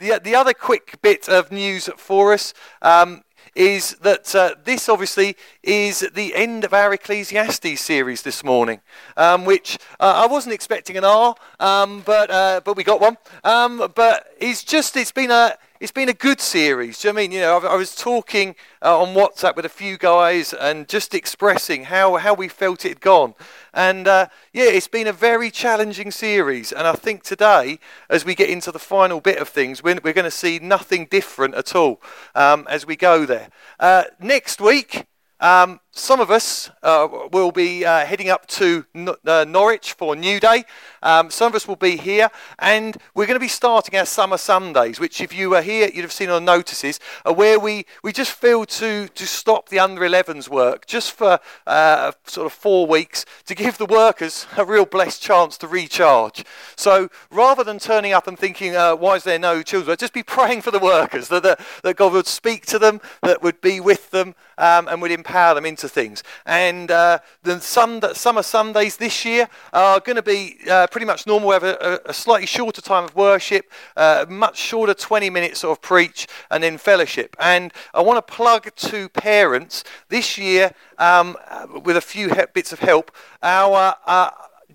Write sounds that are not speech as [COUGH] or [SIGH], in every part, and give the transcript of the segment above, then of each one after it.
the, the other quick bit of news for us um, is that uh, this obviously is the end of our Ecclesiastes series this morning, um, which uh, I wasn't expecting an R, um, but uh, but we got one. Um, but it's just it's been a it's been a good series. Do you know I mean? You know, I, I was talking uh, on WhatsApp with a few guys and just expressing how, how we felt it had gone. And uh, yeah, it's been a very challenging series. And I think today, as we get into the final bit of things, we're, we're going to see nothing different at all um, as we go there. Uh, next week, um, some of us uh, will be uh, heading up to uh, Norwich for New Day. Um, some of us will be here, and we're going to be starting our summer Sundays, which, if you were here, you'd have seen on notices, are where we, we just feel to, to stop the under 11s work just for uh, sort of four weeks to give the workers a real blessed chance to recharge. So rather than turning up and thinking, uh, why is there no children, just be praying for the workers, that, that, that God would speak to them, that would be with them, um, and would empower them into things. And uh, summer Sundays this year are going to be uh, pretty much normal. We have a, a, slightly shorter time of worship, uh, much shorter 20 minutes of preach, and then fellowship. And I want to plug to parents this year, um, with a few he- bits of help, our uh,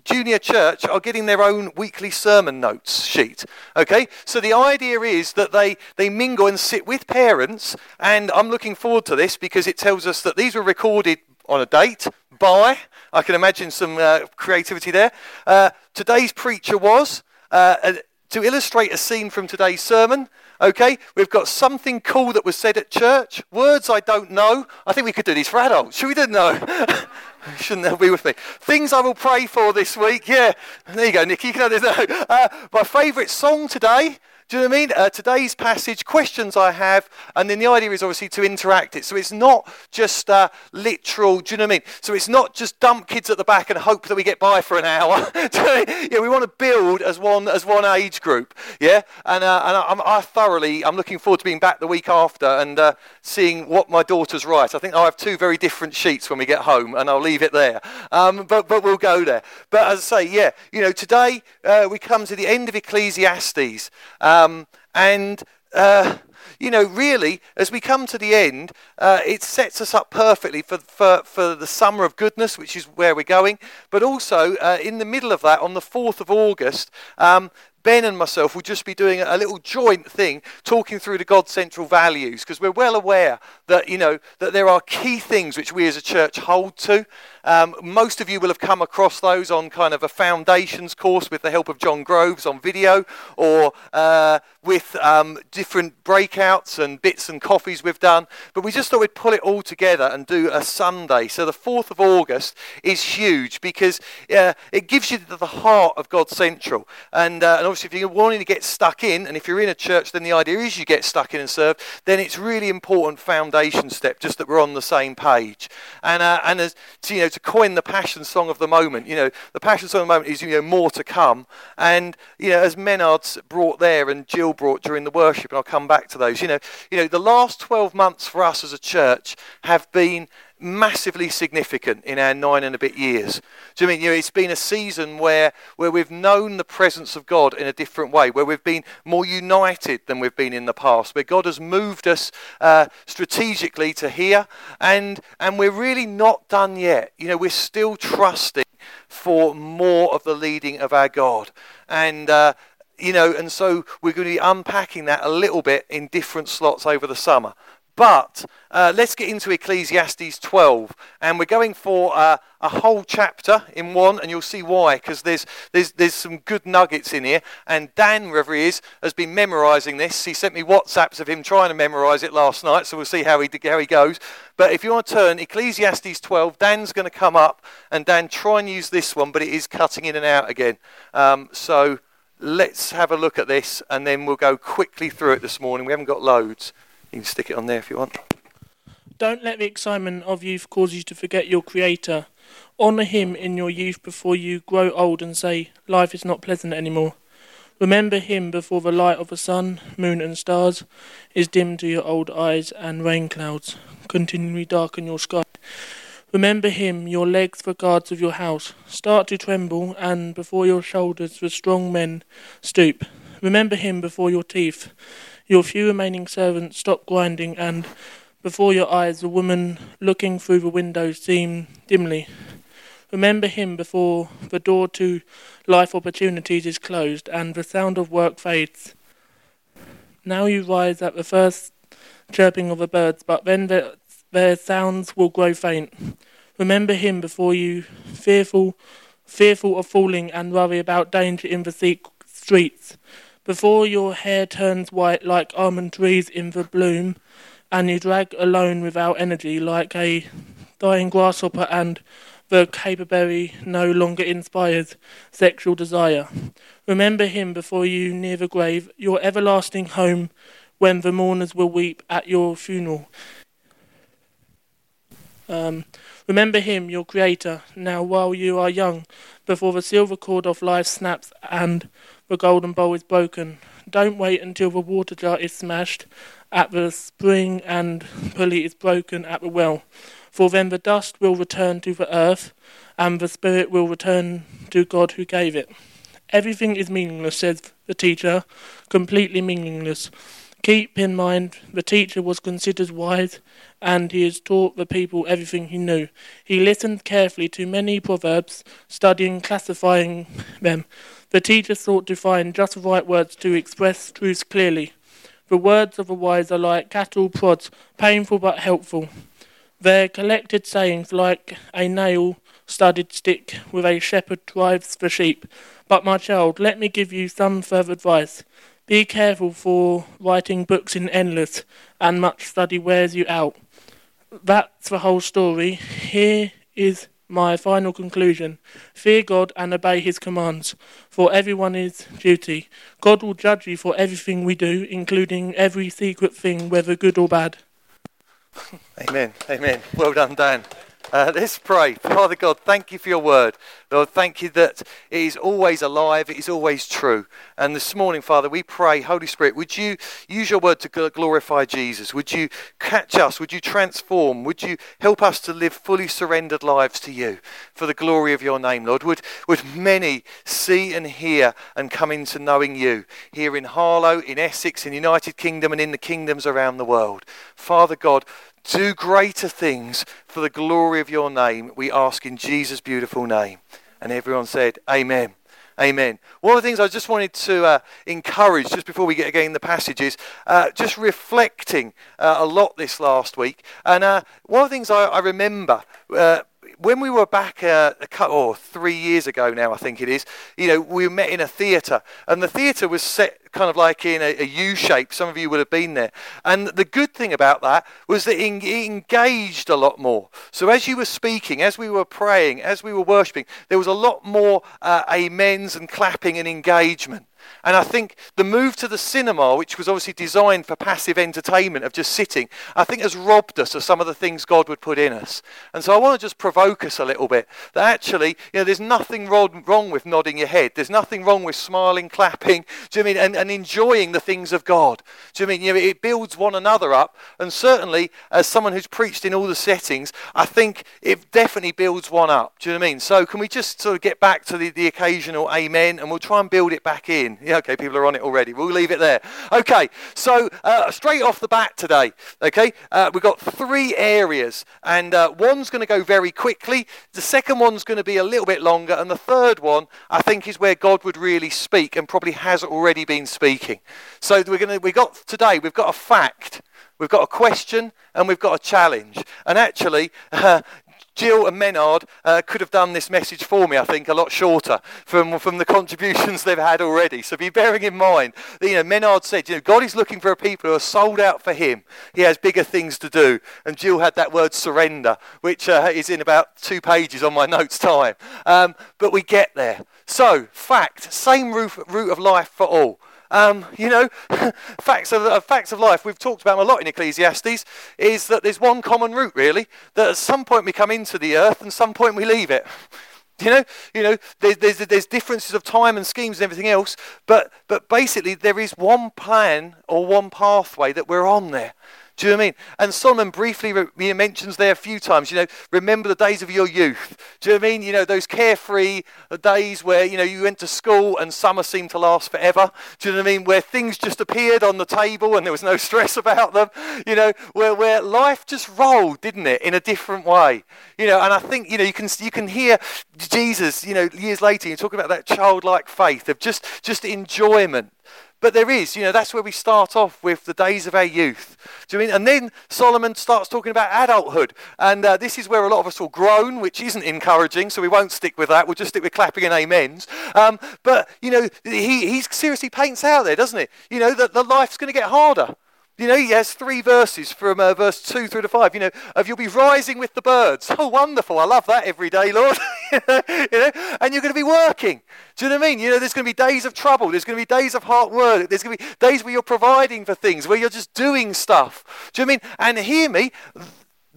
junior church are getting their own weekly sermon notes sheet. Okay? So the idea is that they, they mingle and sit with parents, and I'm looking forward to this because it tells us that these were recorded on a date by, I can imagine some uh, creativity there. Uh, today's preacher was, uh, to illustrate a scene from today's sermon, okay, we've got something cool that was said at church, words I don't know. I think we could do these for adults. Should we do no? [LAUGHS] [LAUGHS] Shouldn't be with me? Things I will pray for this week. Yeah, there you go, Nicky. You can have this. [LAUGHS] Uh, my favourite song today do you know what I mean? Uh, today's passage, questions I have, and then the idea is obviously to interact it. So it's not just uh, literal, do you know what I mean? So it's not just dump kids at the back and hope that we get by for an hour. [LAUGHS] yeah, we want to build as one as one age group. Yeah, and uh, and I'm, I thoroughly, I'm looking forward to being back the week after and uh, seeing what my daughter's write. I think I'll have two very different sheets when we get home, and I'll leave it there. Um, but but we'll go there. But as I say, yeah, you know, today uh, we come to the end of Ecclesiastes. Um, and, uh, you know, really, as we come to the end, uh, it sets us up perfectly for, for, for the summer of goodness, which is where we're going. But also, uh, in the middle of that, on the 4th of August, um, Ben and myself will just be doing a little joint thing, talking through the God central values, because we're well aware that you know that there are key things which we as a church hold to. Um, most of you will have come across those on kind of a foundations course with the help of John Groves on video, or uh, with um, different breakouts and bits and coffees we've done. But we just thought we'd pull it all together and do a Sunday. So the 4th of August is huge because uh, it gives you the heart of God Central. And, uh, and obviously, if you're wanting to get stuck in, and if you're in a church, then the idea is you get stuck in and serve, then it's really important foundation step, just that we're on the same page. And, uh, and as, you know, to coin the passion song of the moment, you know, the passion song of the moment is, you know, more to come. And, you know, as Menard's brought there and Jill brought during the worship, and I'll come back to those, you know, you know, the last 12 months for us as a church have been massively significant in our nine and a bit years. Do you mean you know, it's been a season where where we've known the presence of God in a different way, where we've been more united than we've been in the past, where God has moved us uh, strategically to here, and and we're really not done yet. You know, we're still trusting for more of the leading of our God, and. Uh, you know, and so we're going to be unpacking that a little bit in different slots over the summer. But uh, let's get into Ecclesiastes 12, and we're going for uh, a whole chapter in one, and you'll see why, because there's, there's, there's some good nuggets in here. And Dan, wherever he is, has been memorizing this. He sent me WhatsApps of him trying to memorize it last night, so we'll see how he, how he goes. But if you want to turn, Ecclesiastes 12, Dan's going to come up, and Dan, try and use this one, but it is cutting in and out again. Um, so let's have a look at this, and then we'll go quickly through it this morning. We haven't got loads. You can stick it on there if you want. Don't let the excitement of youth cause you to forget your Creator. Honour Him in your youth before you grow old and say, Life is not pleasant anymore. Remember Him before the light of the sun, moon, and stars is dim to your old eyes and rain clouds continually darken your sky. Remember Him, your legs the guards of your house. Start to tremble, and before your shoulders the strong men stoop. Remember him before your teeth, your few remaining servants stop grinding, and before your eyes the woman looking through the window seem dimly. Remember him before the door to life opportunities is closed and the sound of work fades. Now you rise at the first chirping of the birds, but then their, their sounds will grow faint. Remember him before you, fearful, fearful of falling and worry about danger in the streets. Before your hair turns white like almond trees in the bloom, and you drag alone without energy like a dying grasshopper and the caperberry no longer inspires sexual desire. Remember him before you near the grave, your everlasting home, when the mourners will weep at your funeral. Um, remember him, your creator, now while you are young, before the silver cord of life snaps and the golden bowl is broken. Don't wait until the water jar is smashed at the spring and pulley is broken at the well for then the dust will return to the earth, and the spirit will return to God who gave it. Everything is meaningless, says the teacher, completely meaningless. Keep in mind, the teacher was considered wise, and he has taught the people everything he knew. He listened carefully to many proverbs, studying, classifying them. The teacher sought to find just the right words to express truths clearly. The words of the wise are like cattle prods, painful but helpful. Their collected sayings like a nail studded stick with a shepherd drives the sheep. But my child, let me give you some further advice. Be careful for writing books in endless, and much study wears you out. That's the whole story. Here is my final conclusion. Fear God and obey his commands, for everyone is duty. God will judge you for everything we do, including every secret thing, whether good or bad. Amen. Amen. Well done, Dan. Uh, [LAUGHS] let's pray. Father God, thank you for your word. Lord, thank you that it is always alive, it is always true. And this morning, Father, we pray, Holy Spirit, would you use your word to glorify Jesus? Would you catch us? Would you transform? Would you help us to live fully surrendered lives to you for the glory of your name, Lord? Would, would many see and hear and come into knowing you here in Harlow, in Essex, in the United Kingdom, and in the kingdoms around the world? Father God, do greater things for the glory of your name, we ask in Jesus' beautiful name. And everyone said, Amen. Amen. One of the things I just wanted to uh, encourage just before we get again the passages, uh, just reflecting uh, a lot this last week. And uh, one of the things I, I remember uh, when we were back uh, a couple, or three years ago now, I think it is, you know, we met in a theatre, and the theatre was set kind of like in a a U shape. Some of you would have been there. And the good thing about that was that it engaged a lot more. So as you were speaking, as we were praying, as we were worshipping, there was a lot more uh, amens and clapping and engagement. And I think the move to the cinema, which was obviously designed for passive entertainment of just sitting, I think has robbed us of some of the things God would put in us. And so I want to just provoke us a little bit that actually, you know, there's nothing wrong, with nodding your head. There's nothing wrong with smiling, [LAUGHS] clapping, do you mean, and, and enjoying the things of God. Do you mean, you know, it builds one another up. And certainly, as someone who's preached in all the settings, I think it definitely builds one up. Do you know what I mean? So can we just sort of get back to the, the occasional amen and we'll try and build it back in. Yeah, okay, people are on it already. We'll leave it there. Okay, so uh, straight off the bat today, okay, uh, we've got three areas, and uh, one's going to go very quickly, the second one's going to be a little bit longer, and the third one, I think, is where God would really speak and probably has already been speaking. So we're going to, we got today, we've got a fact. We've got a question and we've got a challenge. And actually, uh, [LAUGHS] Jill and Menard uh, could have done this message for me, I think, a lot shorter from, from the contributions [LAUGHS] they've had already. So be bearing in mind that, you know, Menard said, you know, God is looking for a people who are sold out for him. He has bigger things to do. And Jill had that word surrender, which uh, is in about two pages on my [LAUGHS] notes time. Um, but we get there. So, fact, same route, route of life for all. Um, you know, [LAUGHS] facts of, uh, facts of life, we've talked about them a lot in Ecclesiastes, is that there's one common route, really, that at some point we come into the earth and some point we leave it. [LAUGHS] You know, you know, there's, there's, there's differences of time and schemes and everything else, but, but basically there is one plan or one pathway that we're on there. Do you know what I mean? And Solomon briefly re- mentions there a few times, you know, remember the days of your youth. Do you know what I mean? You know, those carefree days where, you know, you went to school and summer seemed to last forever. Do you know what I mean? Where things just appeared on the table and there was no [LAUGHS] stress about them. You know, where, where life just rolled, didn't it, in a different way. You know, and I think, you know, you can, you can hear Jesus, you know, years later, you talk about that childlike faith of just, just enjoyment but there is, you know, that's where we start off with the days of our youth. Do you mean? And then Solomon starts talking about adulthood. And uh, this is where a lot of us will groan, which isn't encouraging, so we won't stick with that. We'll just stick with clapping and amens. Um, but, you know, he, he seriously paints out there, doesn't it? You know, that the life's going to get harder. You know, he has three verses from uh, verse 2 through to 5. You know, of you'll be rising with the birds. [LAUGHS] Oh, wonderful. I love that every day, Lord. [LAUGHS] [LAUGHS] you know, and you're going to be working. Do you know what I mean? You know, there's going to be days of trouble. There's going to be days of hard work. There's going to be days where you're providing for things, where you're just doing stuff. Do you know I mean? And hear me,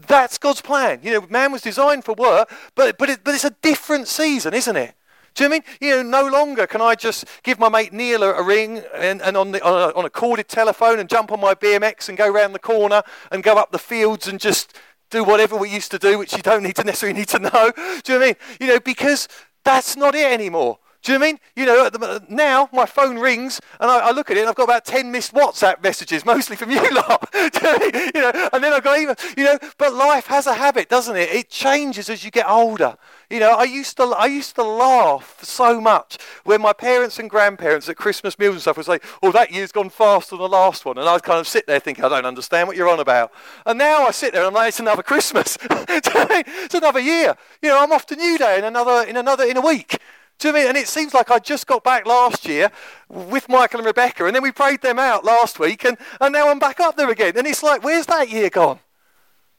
that's God's plan. You know, man was designed for work, but, but, it, but it's a different season, isn't it? Do you know I mean? You know, no longer can I just give my mate Neil a, a ring and, and on, the, on, a, on a corded telephone and jump on my BMX and go around the corner and go up the fields and just do whatever we used to do, which you don't need to necessarily need to know. Do you know what I mean? You know, because that's not it anymore. Do you know what I mean? You know, the, now my phone rings and I, I, look at it and I've got about 10 missed WhatsApp messages, mostly from [LAUGHS] you lot. [LAUGHS] you, know, and then I've got even, you know, but life has a habit, doesn't it? It changes as you get older. You know, I used to, I used to laugh so much when my parents and grandparents at Christmas meals and stuff would say, oh, that year's gone faster than the last one. And I'd kind of sit there thinking, I don't understand what you're on about. And now I sit there and I'm like, it's another Christmas. [LAUGHS] it's another year. You know, I'm off to New Day in another, in another, in a week. Do you know I mean? And it seems like I just got back last year with Michael and Rebecca, and then we prayed them out last week, and, and now I'm back up there again. And it's like, where's that year gone?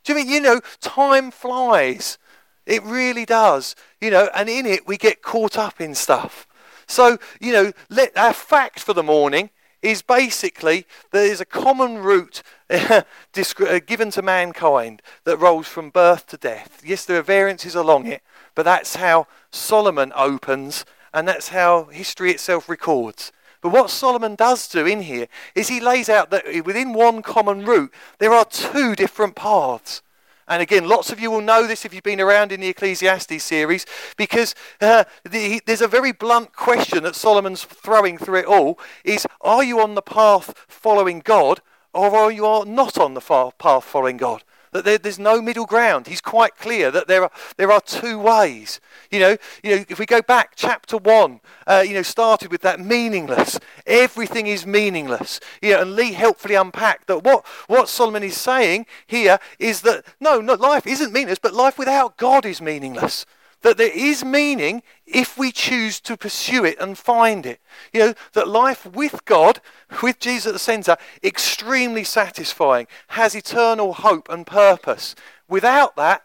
Do you mean, you know, time flies. It really does. You know, and in it we get caught up in stuff. So, you know, let, our fact for the morning is basically there is a common route [LAUGHS] uh, given to mankind that rolls from birth to death. Yes, there are variances along it, but that's how Solomon opens, and that's how history itself records. But what Solomon does do in here is he lays out that within one common route, there are two different paths. And again, lots of you will know this if you've been around in the Ecclesiastes series, because uh, the, there's a very blunt question that Solomon's throwing through it all: is Are you on the path following God, or are you not on the path following God? That there, there's no middle ground. He's quite clear that there are, there are two ways. You know, you know, if we go back, chapter one, uh, you know, started with that meaningless. Everything is meaningless. Know, and Lee helpfully unpacked that what, what Solomon is saying here is that no, no, life isn't meaningless, but life without God is meaningless that there is meaning if we choose to pursue it and find it. You know, that life with God, with Jesus at the center, extremely satisfying, has eternal hope and purpose. Without that,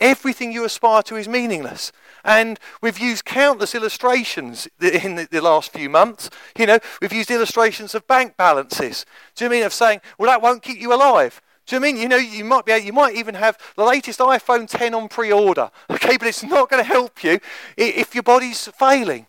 everything you aspire to is meaningless. And we've used countless illustrations in the, last few months. You know, we've used illustrations of bank balances. Do you mean of saying, well, that won't keep you alive? Do you mean you know you might be you might even have the latest iPhone 10 on pre-order, [LAUGHS] okay? But it's not going to help you if your body's failing.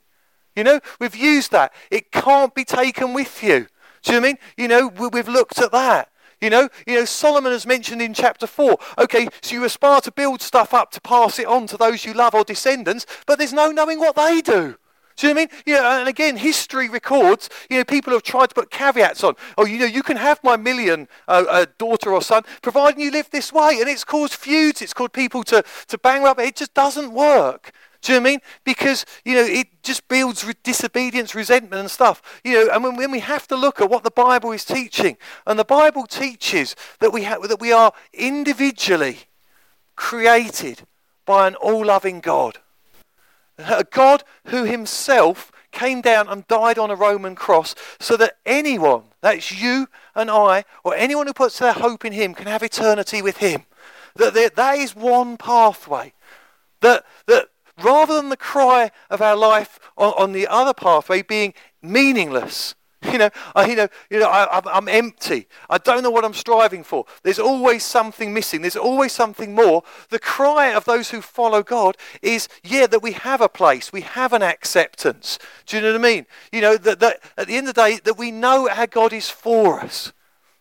You know we've used that. It can't be taken with you. Do you mean you know we've looked at that. You know, you know, Solomon has mentioned in chapter 4, okay, so you aspire to build stuff up to pass it on to those you love or descendants, but there's no knowing what they do. Do you know what I mean? You know, and again, history records, you know, people have tried to put caveats on. Oh, you know, you can have my million uh, uh, daughter or son, providing you live this way. And it's caused feuds, it's caused people to, to bang up. It just doesn't work. Do you know what I mean? Because, you know, it just builds re- disobedience, resentment and stuff. You know, and when, when, we have to look at what the Bible is teaching, and the Bible teaches that we, ha- that we are individually created by an all-loving God. A God who himself came down and died on a Roman cross so that anyone, that's you and I, or anyone who puts their hope in him, can have eternity with him. That there, that is one pathway. That, that rather than the cry of our life on, on the other pathway being meaningless, You know, I, you know, you know, I, I'm empty. I don't know what I'm striving for. There's always something missing. There's always something more. The cry of those who follow God is, yeah, that we have a place, we have an acceptance. Do you know what I mean? You know, that, that at the end of the day, that we know our God is for us.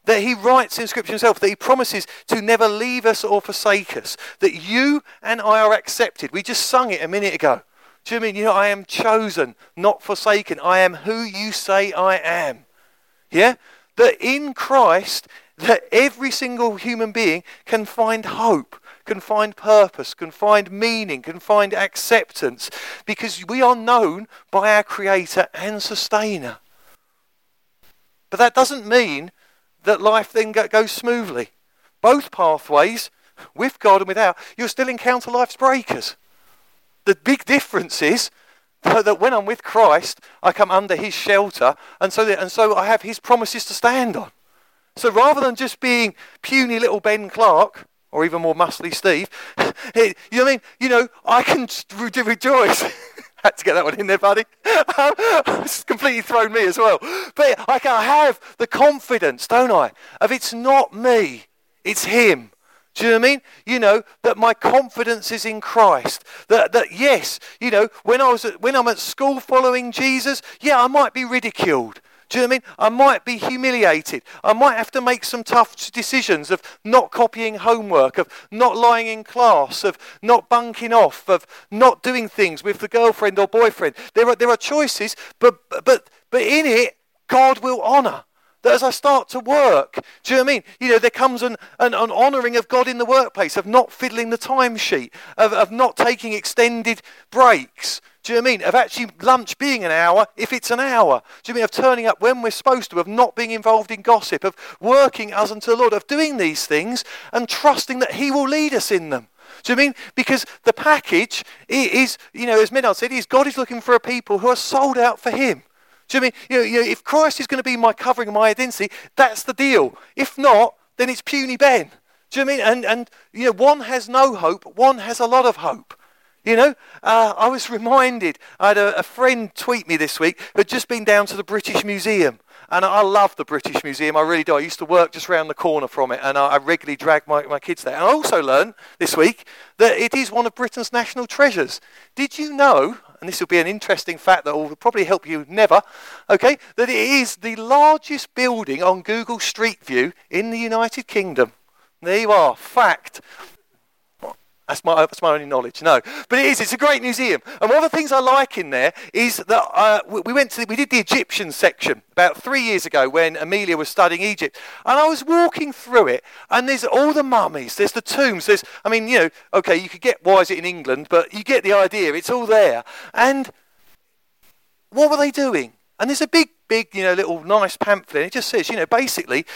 that he writes in Scripture himself, that he promises to never leave us or forsake us, that you and I are accepted. We just sung it a minute ago. Do you mean, you know, I am chosen, not forsaken. I am who you say I am. Yeah? That in Christ, that every single human being can find hope, can find purpose, can find meaning, can find acceptance, because we are known by our Creator and Sustainer. But that doesn't mean that life then goes smoothly. Both pathways, with God and without, you'll still encounter life's breakers. The big difference is [LAUGHS] that when I'm with Christ, I come under his shelter, and so, and so I have his promises to stand on. So rather than just being puny little Ben Clark, or even more muscly Steve, [LAUGHS] you know what I mean? You know, I can rejoice. [LAUGHS] Had to get that one in there, buddy. it's completely thrown me as well. But I can have the confidence, don't I, of it's not me, it's him. Do you know what I mean? You know, that my confidence is in Christ. That, that yes, you know, when, I was at, when I'm at school following Jesus, yeah, I might be ridiculed. Do you know what I mean? I might be humiliated. I might have to make some tough decisions of not copying homework, of not lying in class, of not bunking off, of not doing things with the girlfriend or boyfriend. There are, there are choices, but, but, but in it, God will honour. That as I start to work, do you know what I mean? You know, there comes an, an, an honouring of God in the workplace, of not fiddling the timesheet, of, of not taking extended breaks. Do you know I mean? Of actually lunch being an hour if it's an hour. Do you mean of turning up when we're supposed to, of not being involved in gossip, of working as unto the Lord, of doing these things and trusting that He will lead us in them? Do you mean? Because the package is, you know, as Menard said, is God is looking for a people who are sold out for Him. Do you mean, you know, know, if Christ is going to be my covering my identity, that's the deal. If not, then it's puny Ben. Do you mean? And, and, you know, one has no hope, one has a lot of hope. You know, uh, I was reminded, I had a, a, friend tweet me this week who had just been down to the British Museum. And I love the British Museum, I really do. I used to work just round the corner from it, and I, I regularly drag my, my kids there. And I also learned this week that it is one of Britain's national treasures. Did you know, and this will be an interesting fact that will probably help you never, okay, that it is the largest building on Google Street View in the United Kingdom? There you are, fact. That's my, that's my only knowledge. No, but it is. It's a great museum, and one of the things I like in there is that uh, we went to we did the Egyptian section about three years ago when Amelia was studying Egypt, and I was walking through it, and there's all the mummies, there's the tombs, there's I mean you know okay you could get why is it in England, but you get the idea. It's all there, and what were they doing? And there's a big big you know little nice pamphlet. It just says you know basically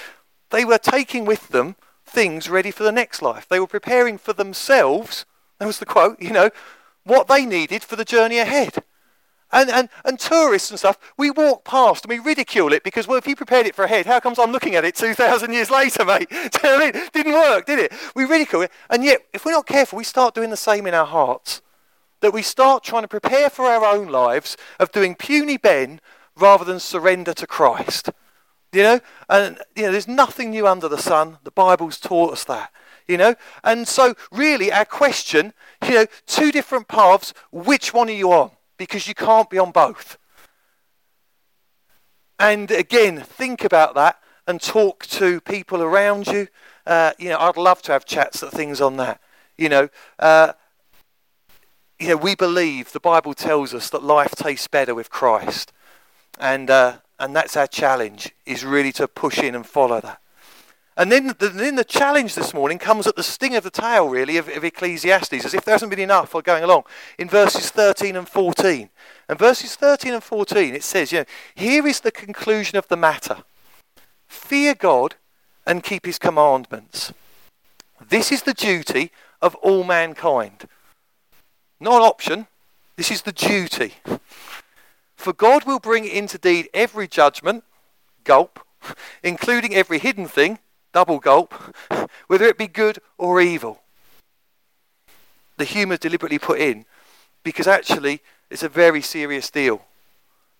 they were taking with them things ready for the next life. They were preparing for themselves, that was the quote, you know, what they needed for the journey ahead. And, and, and tourists and stuff, we walk past and we ridicule it because, well, if you prepared it for ahead, how comes I'm looking at it 2,000 years later, mate? [LAUGHS] Do you know what I mean? Didn't work, did it? We ridicule it. And yet, if we're not careful, we start doing the same in our hearts. That we start trying to prepare for our own lives of doing puny Ben rather than surrender to Christ. You know, and you know, there's nothing new under the sun. The Bible's taught us that. You know, and so really, our question, you know, two different paths. Which one are you on? Because you can't be on both. And again, think about that and talk to people around you. Uh, you know, I'd love to have chats at things on that. You know, uh, you know, we believe the Bible tells us that life tastes better with Christ, and uh, and that's our challenge, is really to push in and follow that. And then the, then the challenge this morning comes at the sting of the tail, really, of, of Ecclesiastes, as if there hasn't been enough for going along, in verses 13 and 14. And verses 13 and 14, it says, you know, here is the conclusion of the matter. Fear God and keep his commandments. This is the duty of all mankind. Not an option, this is the duty. For God will bring into deed every judgment, gulp, [LAUGHS] including every hidden thing, double gulp, [LAUGHS] whether it be good or evil. The humour deliberately put in because actually it's a very serious deal.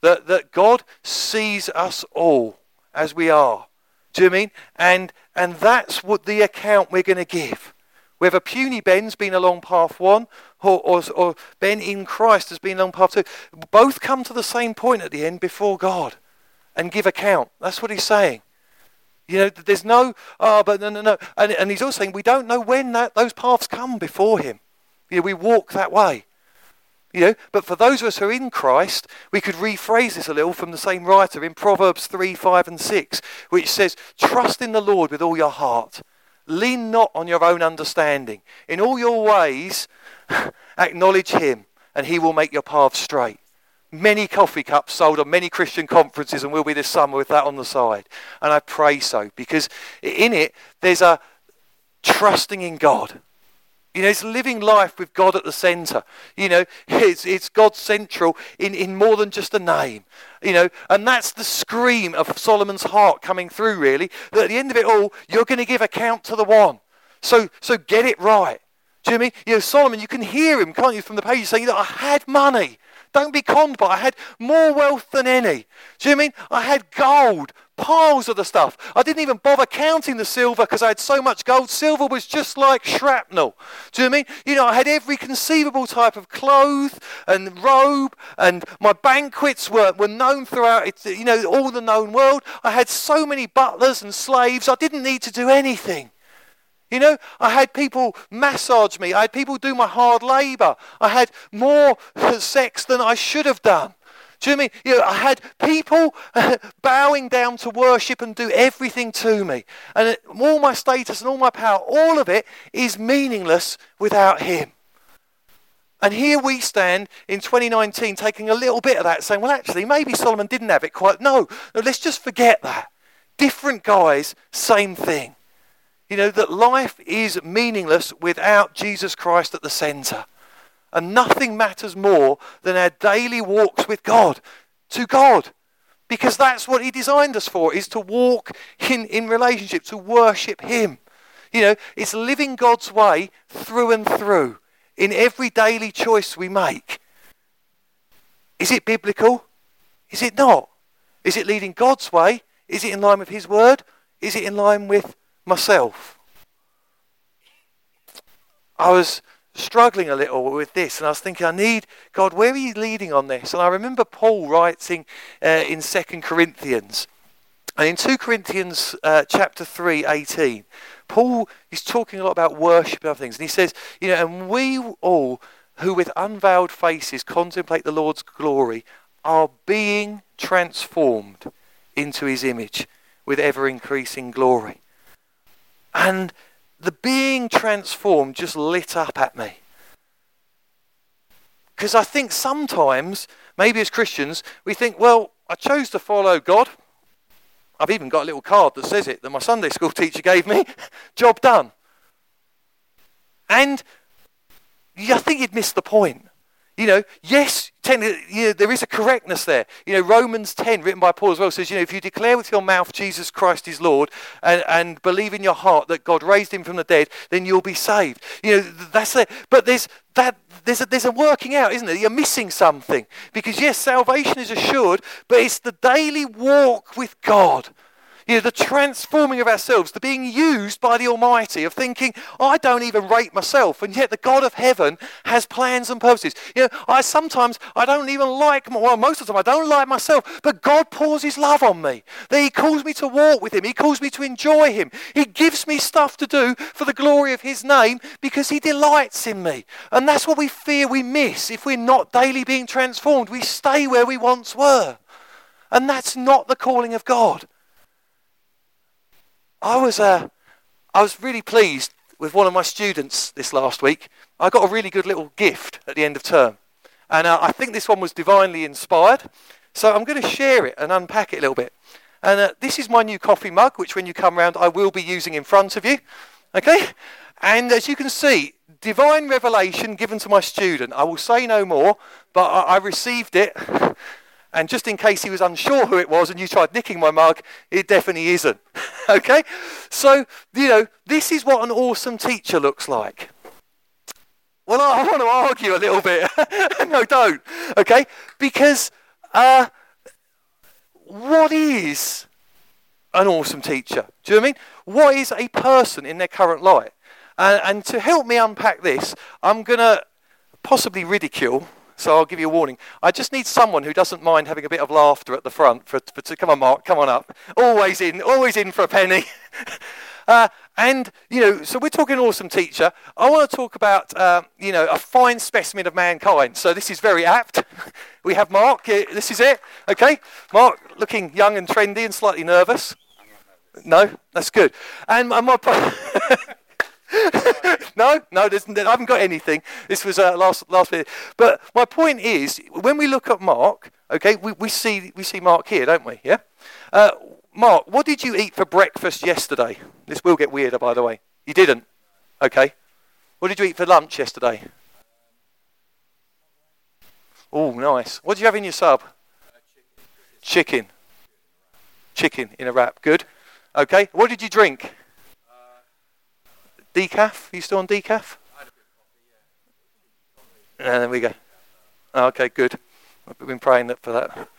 That, that God sees us all as we are. Do you know I mean? And, and that's what the account we're going to give. Whether puny Ben's been along path one or, or, or Ben in Christ has been on path two, both come to the same point at the end before God and give account. That's what he's saying. You know, there's no, oh, but no, no, no. And, and he's also saying we don't know when that, those paths come before him. You know, we walk that way. You know, but for those of us who are in Christ, we could rephrase this a little from the same writer in Proverbs 3, 5, and 6, which says, Trust in the Lord with all your heart. Lean not on your own understanding. In all your ways, [LAUGHS] acknowledge him, and he will make your path straight. Many coffee cups sold on many Christian conferences, and we'll be this summer with that on the side. And I pray so, because in it, there's a trusting in God. You know, it's living life with God at the centre. You know, [LAUGHS] it's, it's God central in, in more than just a name. You know, and that's the scream of Solomon's heart coming through, really. That at the end of it all, you're going to give account to the one. So, so get it right. Do you know I mean? You know, Solomon, you can hear him, can't you, from the page saying, that I had money. Don't be conned by. I had more wealth than any. Do you know I mean? I had gold, piles of the stuff. I didn't even bother counting the silver because I had so much gold. Silver was just like shrapnel. Do you know I mean? You know, I had every conceivable type of clothes and robe, and my banquets were, were known throughout, you know, all the known world. I had so many butlers and slaves. I didn't need to do anything. You know, I had people massage me. I had people do my hard labor. I had more sex than I should have done. Do you know I mean? You know, I had people [LAUGHS] bowing down to worship and do everything to me. And all my status and all my power, all of it is meaningless without him. And here we stand in 2019 taking a little bit of that, saying, well, actually, maybe Solomon didn't have it quite. No, no let's just forget that. Different guys, same thing. You know, that life is meaningless without Jesus Christ at the center. And nothing matters more than our daily walks with God, to God. Because that's what He designed us for, is to walk in, in relationship, to worship Him. You know, it's living God's way through and through in every daily choice we make. Is it biblical? Is it not? Is it leading God's way? Is it in line with His word? Is it in line with myself? I was struggling a little with this, and I was thinking, I need God. Where are you leading on this? And I remember Paul writing uh, in Second Corinthians, and in two Corinthians uh, chapter three, eighteen, Paul is talking a lot about worship and other things, and he says, you know, and we all who with unveiled faces contemplate the Lord's glory are being transformed into His image with ever increasing glory. And the being transformed just lit up at me. Because I think sometimes, maybe as Christians, we think, well, I chose to follow God. I've even got a little card that says it that my Sunday school [LAUGHS] teacher gave me. [LAUGHS] Job done. And I think you'd miss the point. You know, yes, ten, uh, you know, there is a correctness there. You know, Romans 10, written by Paul as well, says, you know, if you declare with your mouth Jesus Christ is Lord and, and believe in your heart that God raised him from the dead, then you'll be saved. You know, that's it. But there's that there's a, there's a working out, isn't there? You're missing something. Because yes, salvation is assured, but it's the daily walk with God you know, the transforming of ourselves, the being used by the Almighty, of thinking, I don't even rate myself, and yet the God of heaven has plans and purposes. You know, I sometimes, I don't even like, well, most of the time, I don't like myself, but God pours His love on me. That He calls me to walk with Him, He calls me to enjoy Him. He gives me stuff to do for the glory of His name because He delights in me. And that's what we fear we miss if we're not daily being transformed. We stay where we once were. And that's not the calling of God. I was, uh, I was really pleased with one of my students this last week. I got a really good little gift at the end of term. And uh, I think this one was divinely inspired. So I'm going to share it and unpack it a little bit. And uh, this is my new coffee mug, which when you come round, I will be using in front of you. Okay? And as you can see, divine revelation given to my student. I will say no more, but I, I received it and just in case he was unsure who it was and you tried nicking my mug, it definitely isn't. [LAUGHS] okay? So, you know, this is what an awesome teacher looks like. Well, I, I want to argue a little bit. [LAUGHS] no, don't. Okay? Because uh, what is an awesome teacher? Do you know what I mean? What is a person in their current light? And, and to help me unpack this, I'm going to possibly ridicule so I'll give you a warning. I just need someone who doesn't mind having a bit of laughter at the front. For, for to, come on, Mark, come on up. Always in, always in for a penny. [LAUGHS] uh, and, you know, so we're talking awesome teacher. I want to talk about, uh, you know, a fine specimen of mankind. So this is very apt. [LAUGHS] We have Mark. This is it. Okay. Mark looking young and trendy and slightly nervous. No, that's good. And my, my [LAUGHS] no, no, I haven't got anything. This was uh, last last bit. But my point is, when we look at Mark, okay, we, we see we see Mark here, don't we? Yeah. Uh, Mark, what did you eat for breakfast yesterday? This will get weirder, by the way. You didn't. Okay. What did you eat for lunch yesterday? Oh, nice. What did you have in your sub? chicken. Chicken in a wrap. Good. Okay. What did you drink? Decaf? Are you still on decaf? And there we go. Oh, okay, good. I've been praying for that. [LAUGHS]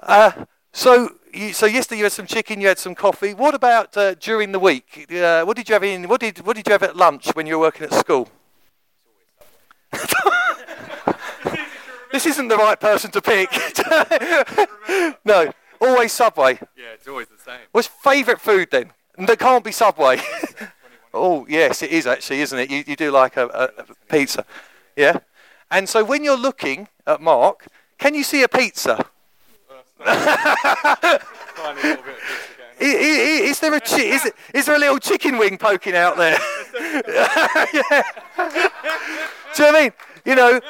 Uh, so, you, so yesterday you had some chicken, you had some coffee. What about uh, during the week? Uh, what did you have in? What did What did you have at lunch when you were working at school? [LAUGHS] this isn't the right person to pick. [LAUGHS] no, always Subway. Yeah, it's always the same. What's favourite food then? That can't be Subway. Oh, yes, it is actually, isn't it? You, you do like a, a, a pizza. Yeah? And so when you're looking at Mark, can you see a pizza? [LAUGHS] is, there a chi- is, is there a little chicken wing poking out there? [LAUGHS] yeah. Do you know I mean? You know,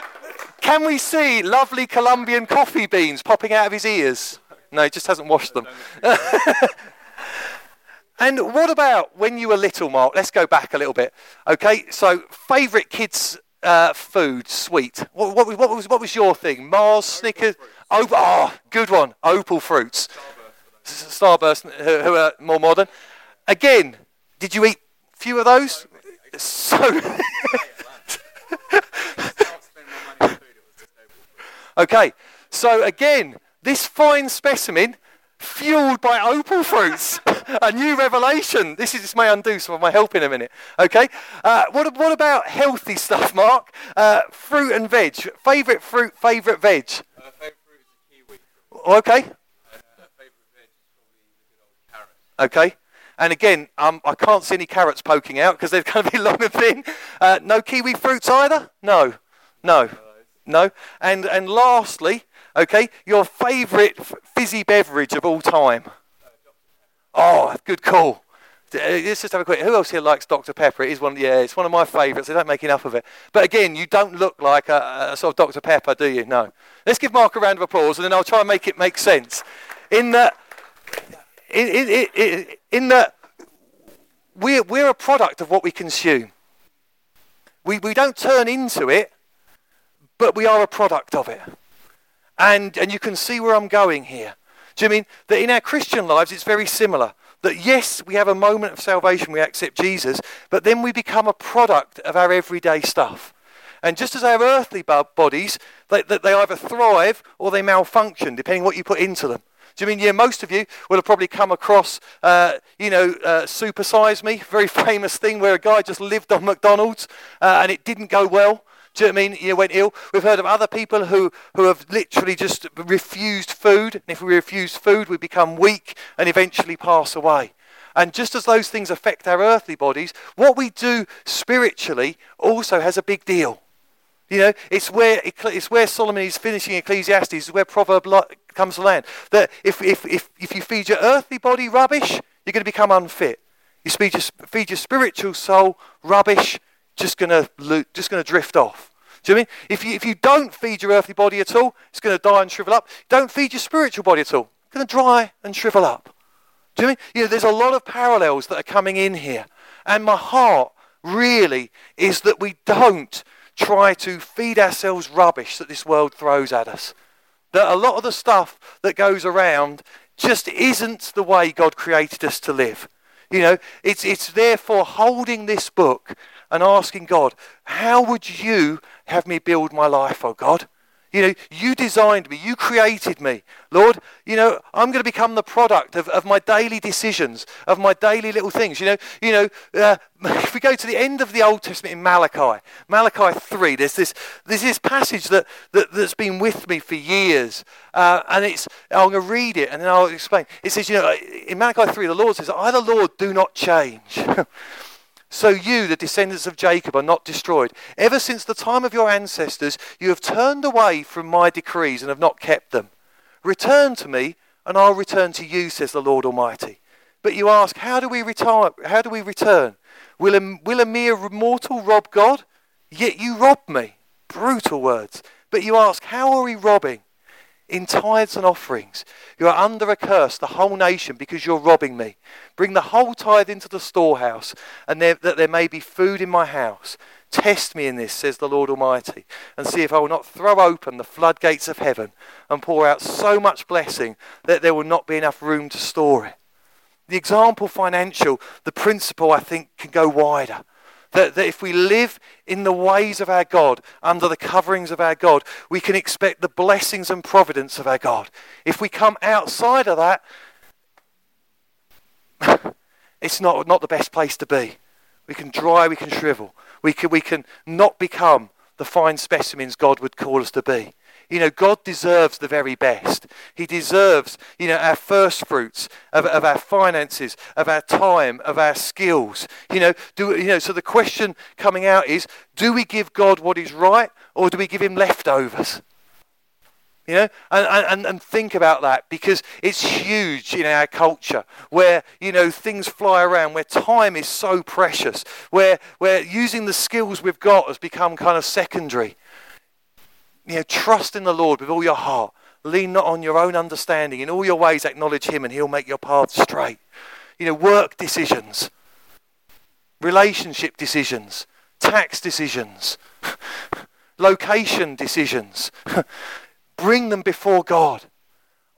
can we see lovely Colombian coffee beans popping out of his ears? No, he just hasn't washed them. [LAUGHS] And what about when you were little, Mark? Let's go back a little bit. Okay, so favourite kids' uh, food, sweet. What, what, what, was, what was your thing? Mars, Snickers? Oh, oh, good one. Opal fruits. Starburst, who, who are more modern. Again, did you eat few of those? So. [LAUGHS] okay, so again, this fine specimen fueled by opal fruits. [LAUGHS] [LAUGHS] a new revelation. This is this may undo some of my help in a minute. Okay. Uh, what, what about healthy stuff, Mark? Uh, fruit and veg. Favorite fruit, favorite veg. Uh, favorite fruit is a kiwi. Okay. Uh, okay. And again, um, I can't see any carrots poking out because they're [LAUGHS] going to be long and thin. Uh, no kiwi fruits either? No. No. No. And, and lastly, Okay, your favourite fizzy beverage of all time? Oh, good call. Uh, let's just have a quick. Who else here likes Dr Pepper? It is one. Yeah, it's one of my favourites. They don't make enough of it. But again, you don't look like a, a, sort of Dr Pepper, do you? No. Let's give Mark a round of applause, and then I'll try and make it make sense. In that, in, in, in, in that, we're we're a product of what we consume. We we don't turn into it, but we are a product of it. And, and you can see where I'm going here. Do you mean that in our Christian lives it's very similar? That yes, we have a moment of salvation, we accept Jesus, but then we become a product of our everyday stuff. And just as our earthly bodies, they, they either thrive or they malfunction, depending what you put into them. Do you mean, yeah, most of you will have probably come across, uh, you know, uh, Super Size Me, very [LAUGHS] famous thing where a guy just lived on McDonald's uh, and it didn't go well. Do you know what I mean? You went ill. We've heard of other people who, who have literally just refused food. And if we refuse food, we become weak and eventually pass away. And just as those things affect our earthly bodies, what we do spiritually also has a big deal. You know, it's where, it's where Solomon is finishing Ecclesiastes, where proverb comes to land. That if, if, if, if you feed your earthly body rubbish, you're going to become unfit. You feed your, feed your spiritual soul rubbish, just going to just going to drift off. Do you know I mean? If you, if you don't feed your earthly body at all, it's going to die and shrivel up. Don't feed your spiritual body at all. It's going to dry and shrivel up. Do you know I mean? You know, there's a lot of parallels that are coming in here. And my heart really is that we don't try to feed ourselves rubbish that this world throws at us. That a lot of the stuff that goes around just isn't the way God created us to live. You know, it's, it's therefore holding this book and asking God, how would you have me build my life, oh God? You know, you designed me, you created me. Lord, you know, I'm going to become the product of, of my daily decisions, of my daily little things. You know, you know, uh, [LAUGHS] if we go to the end of the Old Testament in Malachi, Malachi 3, there's this, there's this passage that, that, that's been with me for years. Uh, and it's, I'm going to read it and then I'll explain. It says, you know, in Malachi 3, the Lord says, I, the Lord, do not change. [LAUGHS] So you, the descendants of Jacob, are not destroyed. Ever since the time of your ancestors, you have turned away from my decrees and have not kept them. Return to me, and I'll return to you, says the Lord Almighty. But you ask, how do we, retire, how do we return? Will a, will a mere mortal rob God? Yet you rob me. Brutal words. But you ask, how are we robbing? In tithes and offerings. You are under a curse, the whole nation, because you're robbing me. Bring the whole tithe into the storehouse, and there, that there may be food in my house. Test me in this, says the Lord Almighty, and see if I will not throw open the floodgates of heaven and pour out so much blessing that there will not be enough room to store it. The example financial, the principle, I think, can go wider. That, that if we live in the ways of our God, under the coverings of our God, we can expect the blessings and providence of our God. If we come outside of that, [LAUGHS] it's not, not the best place to be. We can dry, we can shrivel. We can, we can not become the fine specimens God would call us to be. You know, God deserves the very best. He deserves, you know, our first fruits of, of our finances, of our time, of our skills. You know, do, you know, so the question coming out is, do we give God what is right or do we give him leftovers? You know, and, and, and think about that because it's huge in our culture where, you know, things fly around, where time is so precious, where, where using the skills we've got has become kind of secondary. You know, trust in the Lord with all your heart. Lean not on your own understanding. In all your ways, acknowledge Him, and He'll make your path straight. You know, work decisions, relationship decisions, tax decisions, [LAUGHS] location decisions. [LAUGHS] Bring them before God.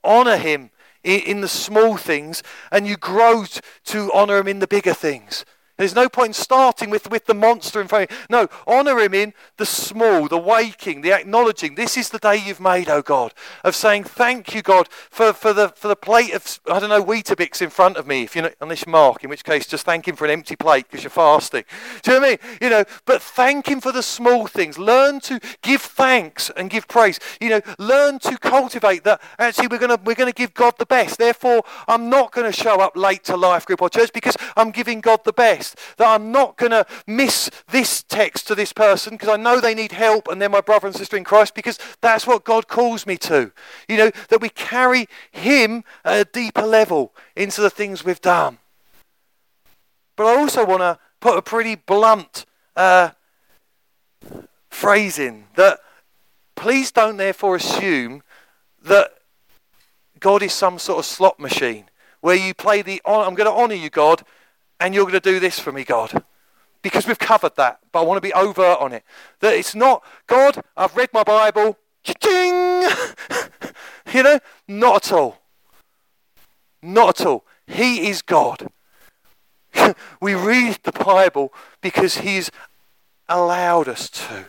Honor Him in, the small things, and you grow to honor Him in the bigger things. There's no point starting with, with the monster in front of you. No, honour him in the small, the waking, the acknowledging. This is the day you've made, oh God. Of saying, thank you, God, for, for, the, for the plate of, I don't know, Weetabix in front of me. If you're not, unless Mark, in which case just thank him for an empty plate because you're fasting. Do you know what I mean? You know, but thank him for the small things. Learn to give thanks and give praise. You know, learn to cultivate that. Actually, we're going to we're gonna give God the best. Therefore, I'm not going to show up late to life group or church because I'm giving God the best that I'm not going to miss this text to this person because I know they need help and they're my brother and sister in Christ because that's what God calls me to. You know, that we carry Him at a deeper level into the things we've done. But I also want to put a pretty blunt uh, phrase in that please don't therefore assume that God is some sort of slot machine where you play the, I'm going to honour you, God, and you're going to do this for me, God. Because we've covered that, but I want to be overt on it. That it's not, God, I've read my Bible, ching [LAUGHS] you know, not at all. Not at all. He is God. [LAUGHS] we read the Bible because He's allowed us to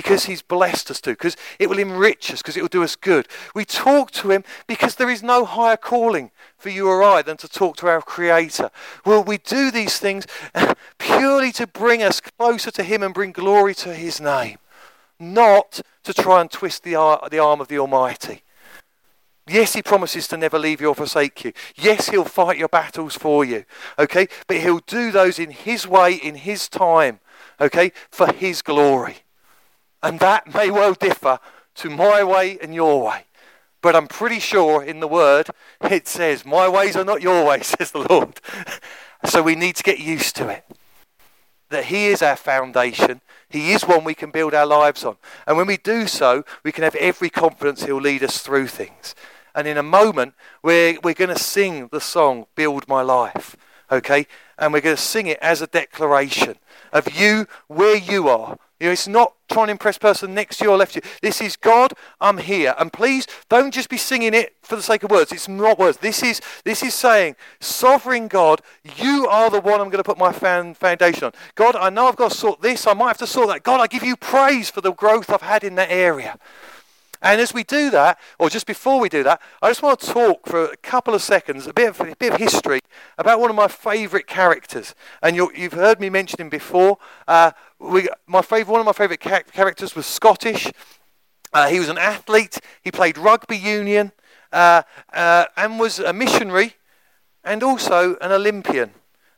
because he's blessed us to, because it will enrich us, because it will do us good. We talk to him because there is no higher calling for you or I than to talk to our Creator. Well, we do these things [LAUGHS] purely to bring us closer to him and bring glory to his name, not to try and twist the, the arm of the Almighty. Yes, he promises to never leave you or forsake you. Yes, he'll fight your battles for you. Okay? But he'll do those in his way, in his time. Okay? For his glory. And that may well differ to my way and your way. But I'm pretty sure in the word it says, My ways are not your ways, [LAUGHS] says the Lord. so we need to get used to it. That He is our foundation. He is one we can build our lives on. And when we do so, we can have every confidence He'll lead us through things. And in a moment, we're, we're going to sing the song, Build My Life. Okay? And we're going to sing it as a declaration of you, where you are, you know, it's not trying to impress person next to you or left to you. This is God, I'm here. And please don't just be singing it for the sake of words. It's not words. This is this is saying, sovereign God, you are the one I'm going to put my fan foundation on. God, I know I've got to sort this. I might have to sort that. God, I give you praise for the growth I've had in that area. And as we do that, or just before we do that, I just want to talk for a couple of seconds, a bit of, a bit of history about one of my favourite characters. And you have heard me mention him before. Uh, we, my favourite, one of my favourite ca- characters was Scottish. Uh, he was an athlete. He played rugby union uh, uh and was a missionary and also an Olympian.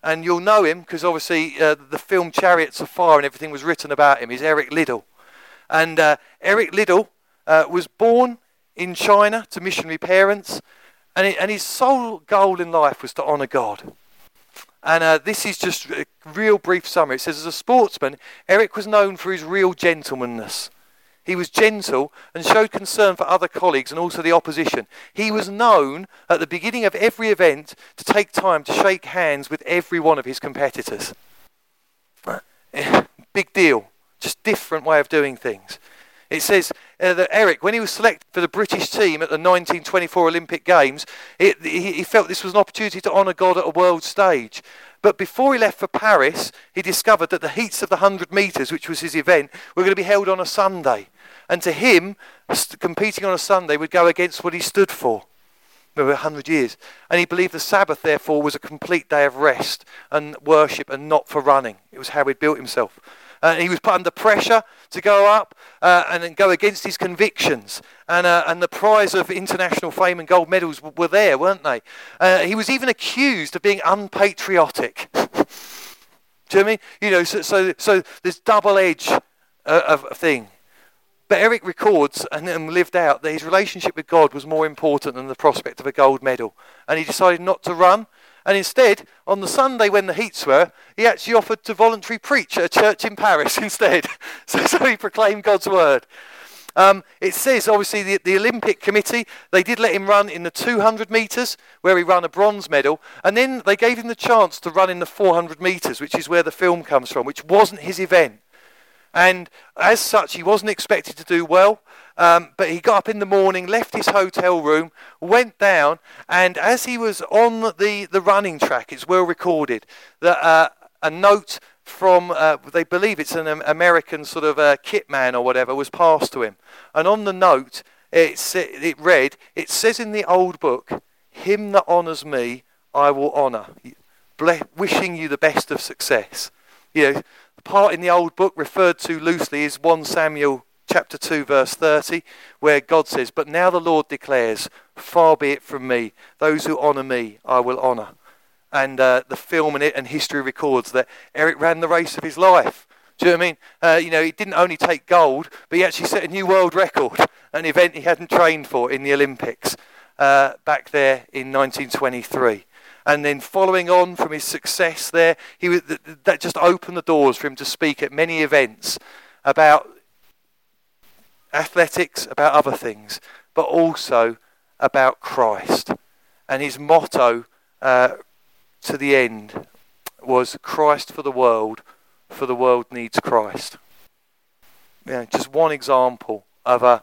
And you'll know him because obviously uh, the film Chariots of Fire and everything was written about him. He's Eric Liddell. And uh, Eric Liddell uh, was born in China to missionary parents, and, it, and his sole goal in life was to honour God. And uh, this is just a real brief summary. It says, as a sportsman, Eric was known for his real gentlemanness. He was gentle and showed concern for other colleagues and also the opposition. He was known at the beginning of every event to take time to shake hands with every one of his competitors. [LAUGHS] Big deal. Just different way of doing things. It says uh, that Eric, when he was selected for the British team at the 1924 Olympic Games, it, he, he felt this was an opportunity to honour God at a world stage. But before he left for Paris, he discovered that the heats of the 100 metres, which was his event, were going to be held on a Sunday. And to him, competing on a Sunday would go against what he stood for. Over 100 years. And he believed the Sabbath, therefore, was a complete day of rest and worship and not for running. It was how he'd built himself. Uh, he was put under pressure to go up uh, and go against his convictions. And, uh, and the prize of international fame and gold medals w- were there, weren't they? Uh, he was even accused of being unpatriotic. [LAUGHS] Do you know I mean? You know, so, so, so this double edge uh, of a thing. But Eric records and, and lived out that his relationship with God was more important than the prospect of a gold medal. And he decided not to run and instead, on the Sunday when the heats were, he actually offered to voluntarily preach at a church in Paris [LAUGHS] instead. [LAUGHS] so, so he proclaimed God's word. Um, it says, obviously, the, the, Olympic Committee, they did let him run in the 200 metres, where he ran a bronze medal, and then they gave him the chance to run in the 400 metres, which is where the film comes from, which wasn't his event. And as such, he wasn't expected to do well. Um, but he got up in the morning, left his hotel room, went down, and as he was on the, the running track, it's well recorded that uh, a note from, uh, they believe it's an American sort of uh, kit man or whatever, was passed to him. And on the note, it, it read, It says in the old book, Him that honours me, I will honour. wishing you the best of success. You know, the part in the old book referred to loosely is 1 Samuel chapter 2, verse 30, where God says, But now the Lord declares, Far be it from me, those who honour me I will honour. And uh, the film and, it, and history records that Eric ran the race of his life. Do you know what I mean? Uh, you know, he didn't only take gold, but he actually set a new world record, an event he hadn't trained for in the Olympics uh, back there in 1923 and then following on from his success there, he was, that just opened the doors for him to speak at many events about athletics, about other things, but also about Christ. And his motto uh, to the end was Christ for the world, for the world needs Christ. Yeah, just one example of a,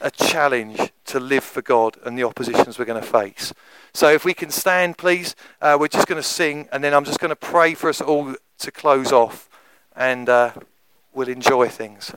a challenge to live for God and the oppositions we're going to face. So, if we can stand, please, uh, we're just going to sing, and then I'm just going to pray for us all to close off, and uh, we'll enjoy things.